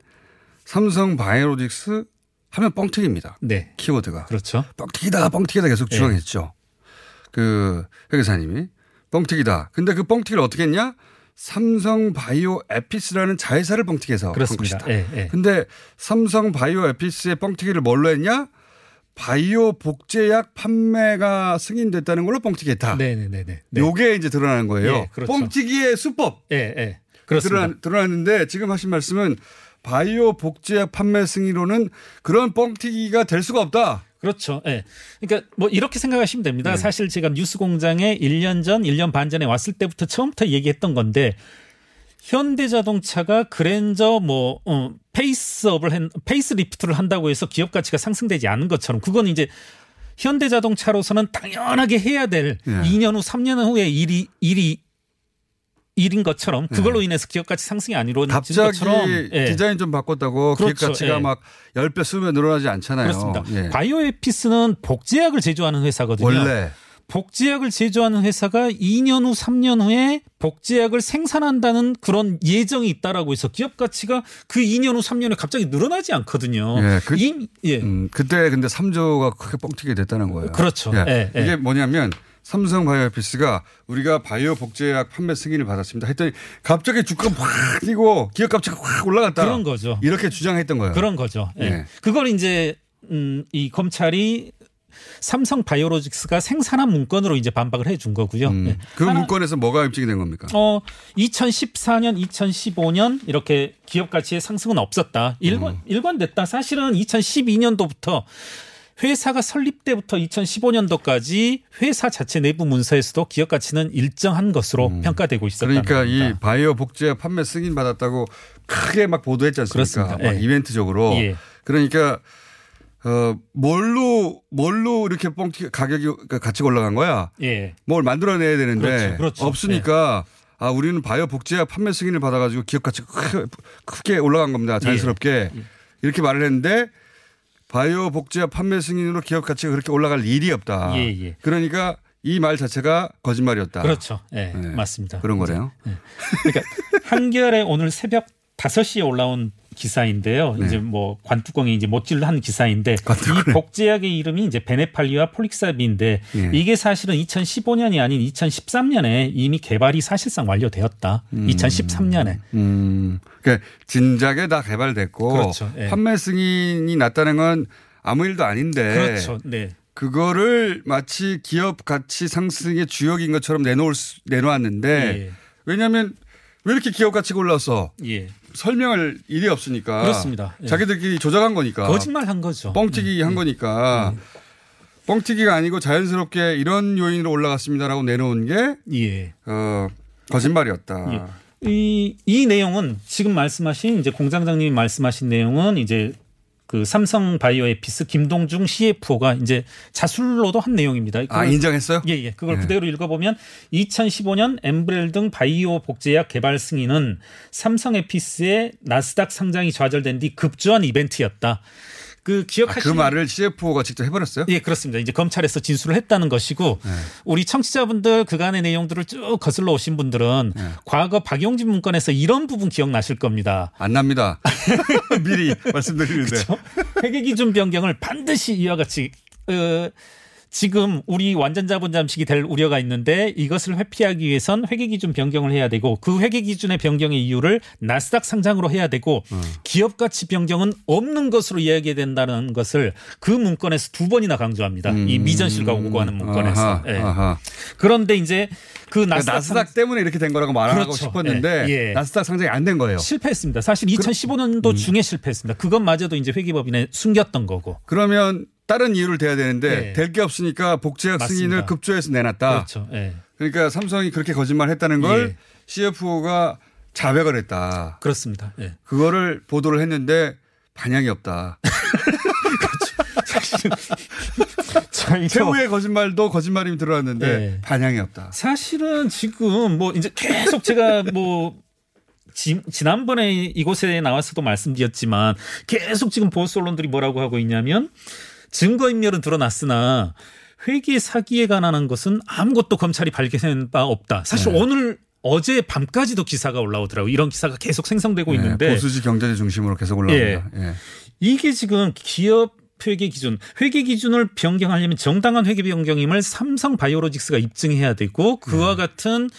삼성 바이오로직스 하면 뻥튀기입니다. 네. 키워드가. 그렇죠. 뻥튀기다, 뻥튀기다 계속 네. 주장했죠. 그 회계사님이 뻥튀기다. 근데 그 뻥튀기를 어떻게 했냐? 삼성 바이오 에피스라는 자회사를 뻥튀기해서 한 그렇습니다. 것이다. 예, 예. 근데 삼성 바이오 에피스의 뻥튀기를 뭘로 했냐? 바이오 복제약 판매가 승인됐다는 걸로 뻥튀기했다. 네네네네. 요게 이제 드러나는 거예요. 예, 그렇죠. 뻥튀기의 수법. 예, 예. 그렇습니다. 드러나, 드러났는데 지금 하신 말씀은 바이오 복제약 판매 승인으로는 그런 뻥튀기가 될 수가 없다. 그렇죠. 예. 그러니까 뭐 이렇게 생각하시면 됩니다. 네. 사실 제가 뉴스 공장에 1년 전, 1년 반 전에 왔을 때부터 처음부터 얘기했던 건데 현대 자동차가 그랜저 뭐 어, face up을 한 face lift를 한다고 해서 기업 가치가 상승되지 않은 것처럼 그건 이제 현대 자동차로서는 당연하게 해야 될 예. 2년 후, 3년 후에 일이 일이 일인 것처럼 그걸로 인해서 기업 가치 상승이 안 이루어진 네. 갑자기 것처럼 예. 디자인 좀 바꿨다고 그렇죠. 가치가 예. 막 10배, 20배 늘어나지 않잖아요. 그렇습니다. 예. 바이오에피스는 복제약을 제조하는 회사거든요. 원래 복제약을 제조하는 회사가 2년 후, 3년 후에 복제약을 생산한다는 그런 예정이 있다라고 해서 기업 가치가 그 2년 후, 3년에 갑자기 늘어나지 않거든요. 예, 그- 이- 예. 음, 그때 근데 3조가 크게 뻥튀기 됐다는 거예요. 그렇죠. 예, 예. 이게 뭐냐면 삼성 바이오피스가 우리가 바이오 복제약 판매 승인을 받았습니다. 했더니 갑자기 주가가 확 뛰고 기업 가치가 확 올라갔다. 그런 거죠. 이렇게 주장했던 거예요. 그런 거죠. 예. 예. 그걸 이제 음, 이 검찰이 삼성 바이오로직스가 생산한 문건으로 이제 반박을 해 준 거고요. 음, 예. 그 문건에서 뭐가 입증이 된 겁니까? 어, 2014년, 2015년 이렇게 기업 가치의 상승은 없었다. 일관, 음. 일관됐다. 사실은 2012년도부터 회사가 설립 때부터 2015년도까지 회사 자체 내부 문서에서도 기업 가치는 일정한 것으로 평가되고 있었다. 음. 그러니까 이 바이오 복제약 판매 승인 받았다고 크게 막 보도했지 않습니까? 그렇습니다. 막 예. 이벤트적으로. 예. 그러니까 어 뭘로 뭘로 이렇게 뻥튀기 가격이 그러니까 가치가 올라간 거야? 예. 뭘 만들어내야 되는데 그렇죠, 그렇죠. 없으니까 아 우리는 바이오 복제약 판매 승인을 받아가지고 기업 가치가 크- 크게 올라간 겁니다. 자연스럽게 예. 이렇게 말을 했는데 바이오 복제약 판매 승인으로 기업 가치가 그렇게 올라갈 일이 없다. 예, 예. 그러니까 이 말 자체가 거짓말이었다. 그렇죠. 예, 네. 맞습니다. 그런 거네요. 그러니까 한겨레 오늘 새벽 5시에 올라온 기사인데요. 네. 이제 뭐 관뚜껑에 이제 못질을 한 기사인데 이 복제약의 이름이 이제 베네팔리와 폴릭사비인데 예. 이게 사실은 2015년이 아닌 2013년에 이미 개발이 사실상 완료되었다. 2013년에. 음, 그러니까 진작에 다 개발됐고 그렇죠. 예. 판매 승인이 났다는 건 아무 일도 아닌데 그렇죠. 네. 그거를 마치 기업 가치 상승의 주역인 것처럼 내놓을 수, 내놓았는데 예. 왜냐하면 왜 이렇게 기업 가치가 올랐어? 예. 설명할 일이 없으니까 그렇습니다. 예. 자기들끼리 조작한 거니까 거짓말 한 거죠. 뻥튀기 한 거니까 뻥튀기가 아니고 자연스럽게 이런 요인으로 올라갔습니다라고 내놓은 게 예. 어, 거짓말이었다. 예. 이, 이 내용은 지금 말씀하신 이제 공장장님이 말씀하신 내용은 이제 그 삼성 바이오에피스 김동중 CFO가 이제 자술로도 한 내용입니다. 아 인정했어요? 예, 예. 그걸 네. 그대로 읽어보면 2015년 엠브렐 등 바이오 복제약 개발 승인은 삼성 에피스의 나스닥 상장이 좌절된 뒤 급조한 이벤트였다. 그 아, 기억하시는 그 말을 CFO가 직접 해버렸어요? 예, 그렇습니다. 이제 검찰에서 진술을 했다는 것이고 네. 우리 청취자분들 그간의 내용들을 쭉 거슬러 오신 분들은 네. 과거 박용진 문건에서 이런 부분 기억나실 겁니다. 안 납니다. [LAUGHS] 미리 말씀드리는데. 회계 기준 변경을 반드시 이와 같이 어, 지금 우리 완전 자본 잠식이 될 우려가 있는데 이것을 회피하기 위해선 회계 기준 변경을 해야 되고 그 회계 기준의 변경의 이유를 나스닥 상장으로 해야 되고 어. 기업 가치 변경은 없는 것으로 이야기해야 된다는 것을 그 문건에서 두 번이나 강조합니다. 이 미전실과 오고하는 문건에서. 음. 아하, 예. 아하. 그런데 이제 그 그러니까 나스닥, 나스닥, 상- 때문에 이렇게 된 거라고 말하고 그렇죠. 싶었는데 예, 예. 나스닥 상장이 안 된 거예요. 실패했습니다. 사실 2015년도 중에 실패했습니다. 그것마저도 이제 회계법인에 숨겼던 거고. 그러면 다른 이유를 대야 되는데 예. 될게 없으니까 복제약 맞습니다. 승인을 급조해서 내놨다. 그렇죠. 예. 그러니까 삼성이 그렇게 거짓말했다는 걸 예. CFO가 자백을 했다. 그렇습니다. 예. 그거를 보도를 했는데 반향이 없다. [LAUGHS] 최후의 거짓말도 거짓말이 들어왔는데 예. 반향이 없다. 사실은 지금 뭐 이제 계속 제가 뭐 지, 지난번에 이곳에 나와서도 말씀드렸지만 계속 지금 보수 언론들이 뭐라고 하고 있냐면 증거인멸은 드러났으나 회계 사기에 관한 것은 아무것도 검찰이 발견한 바 없다. 사실 네. 오늘 어제 밤까지도 기사가 올라오더라고. 요 이런 기사가 계속 생성되고 네, 있는데 보수지 경제지 중심으로 계속 올라옵니다. 예. 이게 지금 기업 회계 기준, 회계 기준을 변경하려면 정당한 회계 변경임을 삼성 바이오로직스가 입증해야 되고 그와 같은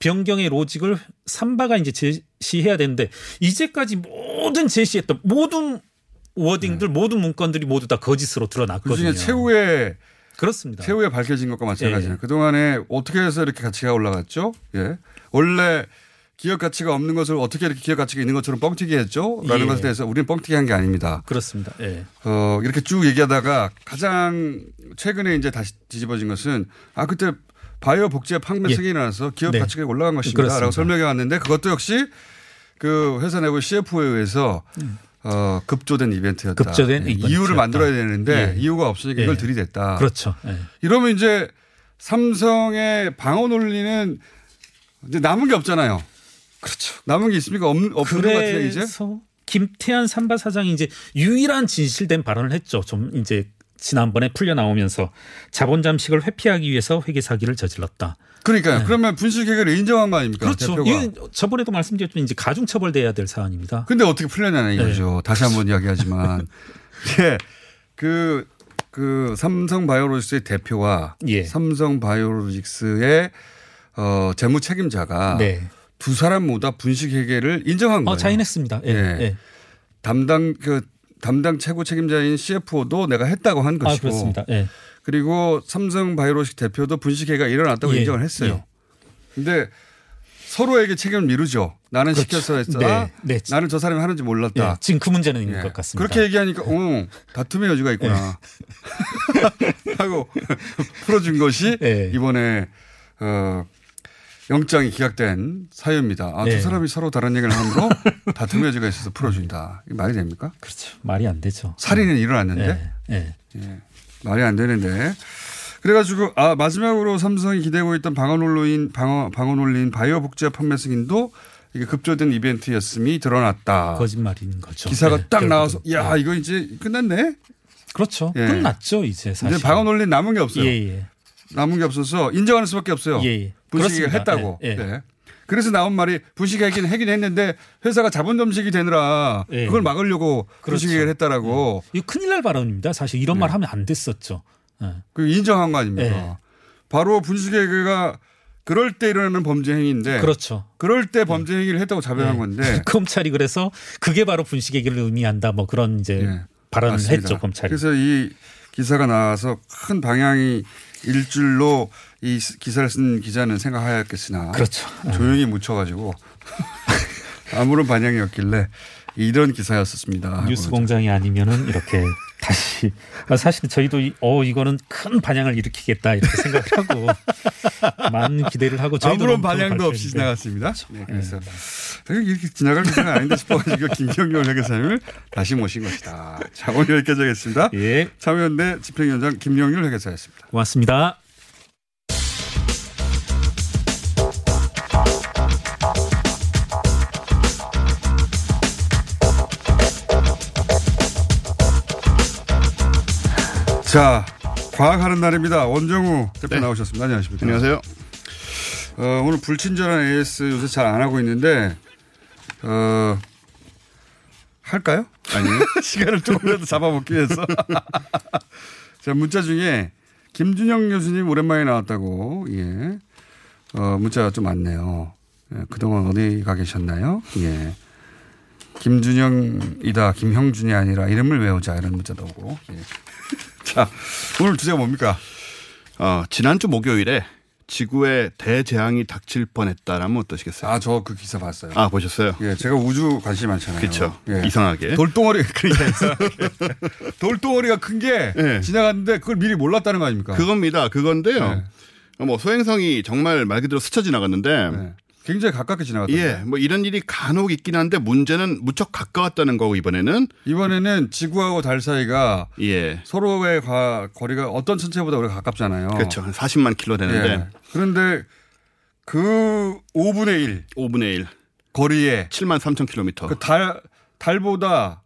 변경의 로직을 삼바가 이제 제시해야 되는데 이제까지 모든 제시했던 모든 워딩들 모든 문건들이 모두 다 거짓으로 드러났거든요. 최후에 그렇습니다. 최후에 밝혀진 것과 마찬가지예요. 예. 그동안에 어떻게 해서 이렇게 가치가 올라갔죠? 예. 원래 기업 가치가 없는 것을 어떻게 이렇게 기업 가치가 있는 것처럼 뻥튀기 했죠? 라는 예. 것에 대해서 우리는 뻥튀기 한 게 아닙니다. 그렇습니다. 예. 어, 이렇게 쭉 얘기하다가 가장 최근에 이제 다시 뒤집어진 것은 아, 그때 바이오 복제 판매 예. 승인이 나서 기업 네. 가치가 올라간 것입니다. 그렇습니다. 라고 설명해 왔는데 그것도 역시 그 회사 내부 CFO에 의해서 어, 급조된 이벤트였다. 음. 급조된 예, 이벤트였다. 이유를 만들어야 되는데 예. 이유가 없으니까 이걸 예. 들이댔다. 그렇죠. 예. 이러면 이제 삼성의 방어 논리는 이제 남은 게 없잖아요. 그렇죠. 남은 게 있습니까? 없, 없는 것 같아요, 이제? 김태한 삼바 사장이 이제 유일한 진실된 발언을 했죠. 좀 이제 지난번에 풀려 나오면서 자본 잠식을 회피하기 위해서 회계 사기를 저질렀다. 그러니까요. 그러면 분식 회계를 인정한 거 아닙니까? 네. 그렇죠. 대표가. 저번에도 말씀드렸지만 이제 가중 처벌돼야 될 사안입니다. 근데 어떻게 풀렸냐는 이거죠. 네. 다시 한번 이야기하지만. [LAUGHS] 예. 그, 그 삼성 바이오로직스의 대표와 예. 삼성 바이오로직스의 어, 재무 책임자가 네. 두 사람 모두 분식 회계를 인정한 거예요. 어, 자인했습니다. 예. 예. 예. 담당 그 담당 최고 책임자인 CFO도 내가 했다고 한 아, 것이고 그렇습니다. 예. 그리고 삼성 바이오로직 대표도 분식회가 일어났다고 예, 인정을 했어요. 예. 근데 서로에게 책임을 미루죠. 나는 그렇죠. 시켜서 했다. 네, 네. 나는 저 사람이 하는지 몰랐다. 예. 지금 그 문제는 있는 예. 것 같습니다. 그렇게 얘기하니까 어, 다툼의 여지가 있구나. [LAUGHS] 하고 [LAUGHS] 풀어준 것이 예. 이번에 어, 영장이 기각된 사유입니다. 아, 예. 두 사람이 서로 다른 얘기를 함으로 다툼의 여지가 있어서 풀어준다. 이게 말이 됩니까? 그렇죠. 말이 안 되죠. 살인은 일어났는데 예. 예. 예. 말이 안 되는데. 그래가지고 아 마지막으로 삼성이 기대고 있던 방어 논리인 방어 방어 논리인 바이오 복제 판매 승인도 이게 급조된 이벤트였음이 드러났다. 거짓말인 거죠. 기사가 예, 딱. 나와서 야 예. 이거 이제 끝났네. 그렇죠. 예. 끝났죠 이제 사실. 이제 방어 논리 남은 게 없어요. 예, 예. 남은 게 없어서 인정하는 수밖에 없어요. 예, 예. 그렇습니다. 했다고. 예, 예. 네. 그래서 나온 말이 분식회계는 하긴 했는데 회사가 자본 점식이 되느라 예. 그걸 막으려고 그렇죠. 분식회계를 했다라고 이거 큰일 날 발언입니다. 사실 이런 말 하면 안 됐었죠. 예. 그 인정한 거 아닙니까? 예. 바로 분식회계가 그럴 때 일어나는 범죄 행위인데 그렇죠. 그럴 때 범죄 행위를 했다고 자백한 예. 건데 [LAUGHS] 검찰이 그래서 그게 바로 분식회계를 의미한다. 뭐 그런 이제 예. 발언을 맞습니다. 했죠 검찰이. 그래서 이 기사가 나와서 큰 방향이 일 줄로 이 기사를 쓴 기자는 생각하였겠으나 그렇죠. 조용히 묻혀가지고 [LAUGHS] 아무런 반향이 없길래 이런 기사였었습니다. 뉴스 공장이 아니면은 이렇게 다시 아, 사실 저희도 이- 어 이거는 큰 반향을 일으키겠다 이렇게 생각을 하고 [LAUGHS] 많은 기대를 하고 아무런 반향도. 없이 지나갔습니다. 네, 그래서 이렇게 지나갈 기사가 아닌데 싶어가지고 [LAUGHS] 김경렬 회계사님을 다시 모신 것이다. 자 오늘 여기까지 하겠습니다. 예, 참여연대 집행위원장 김경률 회계사였습니다. 고맙습니다. 자, 과학하는 날입니다. 원정우 대표 네. 나오셨습니다. 안녕하십니까. 안녕하세요. 어, 오늘 불친절한 AS 요새 잘 안 하고 있는데, 어, 할까요? 아니요. [LAUGHS] 시간을 조금이라도 잡아먹기 위해서. [LAUGHS] 자, 문자 중에 김준영 교수님 오랜만에 나왔다고, 예. 어, 문자가 좀 많네요. 예, 그동안 어디 가 계셨나요? 예. 김준영이다, 김형준이 아니라 이름을 외우자, 이런 문자도 오고. 예. [LAUGHS] 자, 오늘 주제가 뭡니까? 어, 지난주 목요일에 지구에 대재앙이 닥칠 뻔했다라면 어떠시겠어요? 아, 저 그 기사 봤어요. 아, 보셨어요? 예, 제가 우주 관심이 많잖아요. 그렇죠. 예. 이상하게. 돌덩어리, [LAUGHS] 그러니까. 돌덩어리가 큰게 예. 지나갔는데 그걸 미리 몰랐다는 거 아닙니까? 그겁니다. 그건데요. 네. 어, 뭐 소행성이 정말 말 그대로 스쳐 지나갔는데 네. 굉장히 가깝게 지나갔던데. 예, 뭐 이런 일이 간혹 있긴 한데 문제는 무척 가까웠다는 거고 이번에는 이번에는 지구하고 달 사이가 예. 서로의 과- 거리가 어떤 천체보다 우리가 가깝잖아요. 그렇죠. 한 40만 킬로 되는데 예. 그런데 그 5분의 1 5분의 1, 거리에 7만 3천 킬로미터. 그 달, 달보다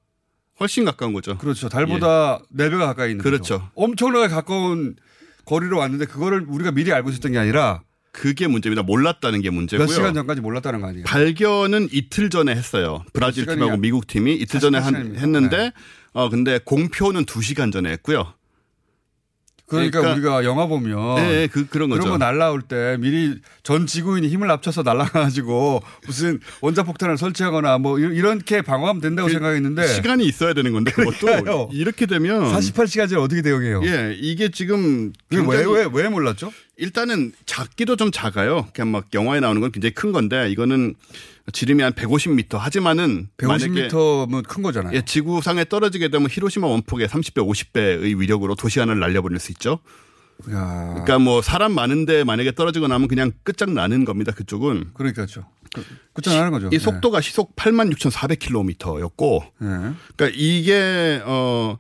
훨씬 가까운 거죠. 그렇죠. 달보다 네 4배가 가까이 있는 그렇죠. 거죠. 엄청나게 가까운 거리로 왔는데 그거를 우리가 미리 알고 있었던 게 아니라 그게 문제입니다. 몰랐다는 게 문제고요. 몇 시간 전까지 몰랐다는 거 아니에요? 발견은 이틀 전에 했어요. 브라질 팀하고 약 미국 팀이 이틀 전에 한, 48시간입니다. 했는데 네. 어 근데 공표는 2시간 전에 했고요. 그러니까, 우리가 영화 보면 네, 그 그런 거죠. 그런 거 날라올 때 미리 전 지구인이 힘을 합쳐서 날라가지고 무슨 원자폭탄을 설치하거나 뭐 이- 이렇게 방어하면 된다고 생각했는데 시간이 있어야 되는 건데 그것도. 이렇게 되면 48시간째 어떻게 대응해요? 예, 이게 지금 왜, 왜, 굉장히- 왜, 왜 몰랐죠? 일단은 작기도 좀 작아요. 그냥 막 영화에 나오는 건 굉장히 큰 건데 이거는 지름이 한 150m 하지만은 만약에 150m면 큰 거잖아요. 예, 지구상에 떨어지게 되면 히로시마 원폭의 30배, 50배의 위력으로 도시 하나를 날려버릴 수 있죠. 야. 그러니까 뭐 사람 많은데 만약에 떨어지고 나면 그냥 끝장 나는 겁니다. 그쪽은. 그러니까죠. 그, 끝장 나는 거죠. 이 속도가 시속 86,400km였고 네. 네. 그러니까 이게 어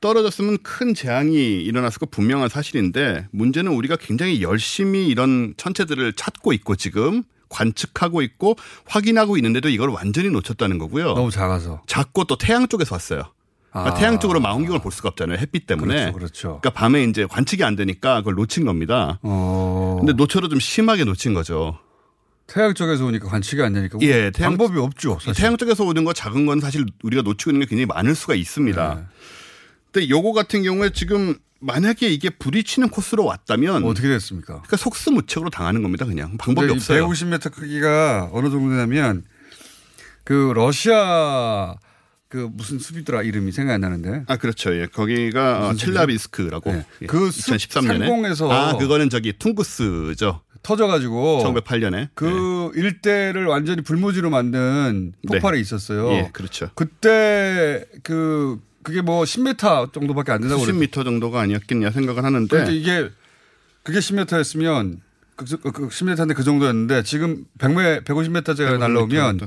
떨어졌으면 큰 재앙이 일어났을 거 분명한 사실인데 문제는 우리가 굉장히 열심히 이런 천체들을 찾고 있고 지금 관측하고 있고 확인하고 있는데도 이걸 완전히 놓쳤다는 거고요. 너무 작아서. 작고 또 태양 쪽에서 왔어요. 그러니까 아. 태양 쪽으로 망원경을 볼 수가 없잖아요. 햇빛 때문에. 그렇죠, 그렇죠. 그러니까 밤에 이제 관측이 안 되니까 그걸 놓친 겁니다. 어. 근데 놓쳐도 좀 심하게 놓친 거죠. 태양 쪽에서 오니까 관측이 안 되니까 예, 태양- 방법이 없죠. 사실. 태양 쪽에서 오는 거 작은 건 사실 우리가 놓치고 있는 게 굉장히 많을 수가 있습니다. 네. 근데 요거 같은 경우에 지금 만약에 이게 부딪히는 코스로 왔다면 어떻게 됐습니까? 그러니까 속수무책으로 당하는 겁니다. 그냥 방법이 없어요. 150m 크기가 어느 정도 되냐면 그 러시아 그 무슨 숲이더라 이름이 생각이 안 나는데 아 그렇죠. 예. 거기가 어, 무슨 칠라비스크라고 네. 예. 그숲 2013년에 상공에서 아 그거는 저기 퉁구스죠. 터져가지고 1908년에 그 일대를 완전히 불모지로 만든 폭발이 네. 있었어요. 예, 그렇죠. 그때 그 그게 뭐 10m 정도밖에 안 된다고 수십 그랬 미터 정도가 아니었겠냐 생각을 하는데 그런데 이게 그게 10m였으면 그, 그, 그 10m인데 그 정도였는데 지금 100m, 150m짜리 날라오면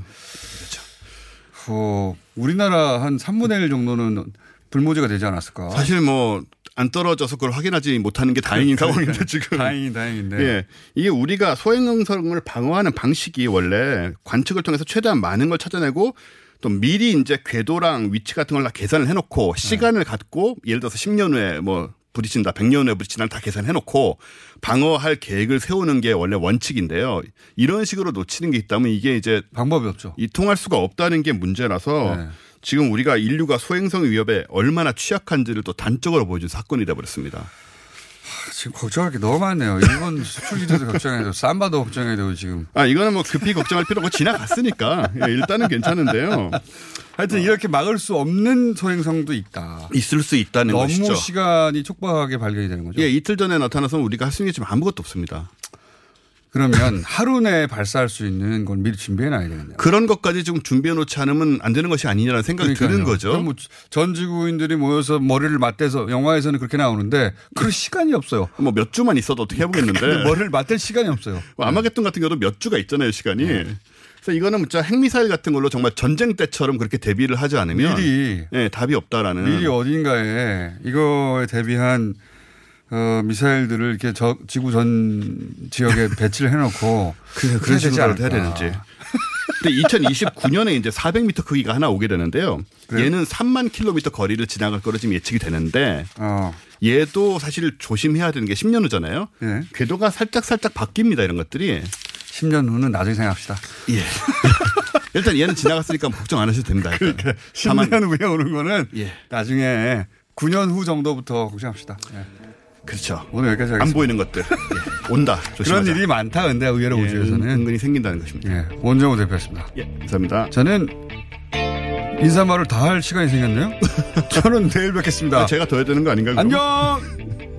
어, 우리나라 한 3분의 1 정도는 불모지가 되지 않았을까? 사실 뭐 안 떨어져서 그걸 확인하지 못하는 게 다행인 상황인데 지금 다행이 다행인데. 예. 이게 우리가 소행성을 방어하는 방식이 원래 관측을 통해서 최대한 많은 걸 찾아내고 또 미리 이제 궤도랑 위치 같은 걸 다 계산을 해놓고 시간을 갖고 예를 들어서 10년 후에 뭐 부딪힌다, 100년 후에 부딪힌다 다 계산해놓고 방어할 계획을 세우는 게 원래 원칙인데요. 이런 식으로 놓치는 게 있다면 이게 이제 방법이 없죠. 이 통할 수가 없다는 게 문제라서 네. 지금 우리가 인류가 소행성 위협에 얼마나 취약한지를 또 단적으로 보여준 사건이 되어버렸습니다. 지금 걱정할 게 너무 많네요. 일본 수출기제도 걱정해야 되고 삼바도 걱정해야 되고 지금. 아 이거는 뭐 급히 걱정할 필요 없고 지나갔으니까 예, 일단은 괜찮은데요. 하여튼 이렇게 막을 수 없는 소행성도 있다. 있을 수 있다는 너무 것이죠. 시간이 촉박하게 발견이 되는 거죠. 예, 이틀 전에 나타나서 우리가 할 수 있는 게 지금 아무것도 없습니다. 그러면 [LAUGHS] 하루 내에 발사할 수 있는 걸 미리 준비해 놔야 되겠네요. 그런 것까지 지금 준비해 놓지 않으면 안 되는 것이 아니냐는 생각이 드는 그러니까요. 거죠. 그럼 뭐전 지구인들이 모여서 머리를 맞대서 영화에서는 그렇게 나오는데 그럴 시간이 없어요. 뭐 몇 주만 있어도 어떻게 해보겠는데. 근데 머리를 맞댈 시간이 없어요. 뭐 아마겟돈 같은 경우도 몇 주가 있잖아요, 시간이. 네. 그래서 이거는 진짜 핵미사일 같은 걸로 정말 전쟁 때처럼 그렇게 대비를 하지 않으면 미리 예, 답이 없다라는. 미리 어딘가에 이거에 대비한 어, 미사일들을 이렇게 저, 지구 전 지역에 [LAUGHS] 배치를 해놓고 그래, 그런 식으로 해야 되는지. 근데 2029년에 이제 400m 크기가 하나 오게 되는데요. 얘는 3만 킬로미터 거리를 지나갈 거로 지금 예측이 되는데 어. 얘도 사실 조심해야 되는 게 10년 후잖아요. 예. 궤도가 살짝 살짝 바뀝니다. 이런 것들이. 10년 후는 나중에 생각합시다. 예. [LAUGHS] 일단 얘는 지나갔으니까 걱정 안 하셔도 됩니다. 다만 10년 후에 오는 거는 예. 나중에 9년 후 정도부터 걱정합시다. 예. 그렇죠. 오늘 여기까지 안 하겠습니다. 보이는 것들 [LAUGHS] 예. 온다. 조심하자. 그런 일이 많다. 근데 의외로 예, 우주에서는. 은근히 생긴다는 것입니다. 예. 원정우 대표였습니다. 예, 감사합니다. 저는 인사말을 다 할 시간이 생겼네요. [LAUGHS] 저는 내일 뵙겠습니다. 아, 제가 더 해야 되는 거 아닌가요? 안녕! [LAUGHS]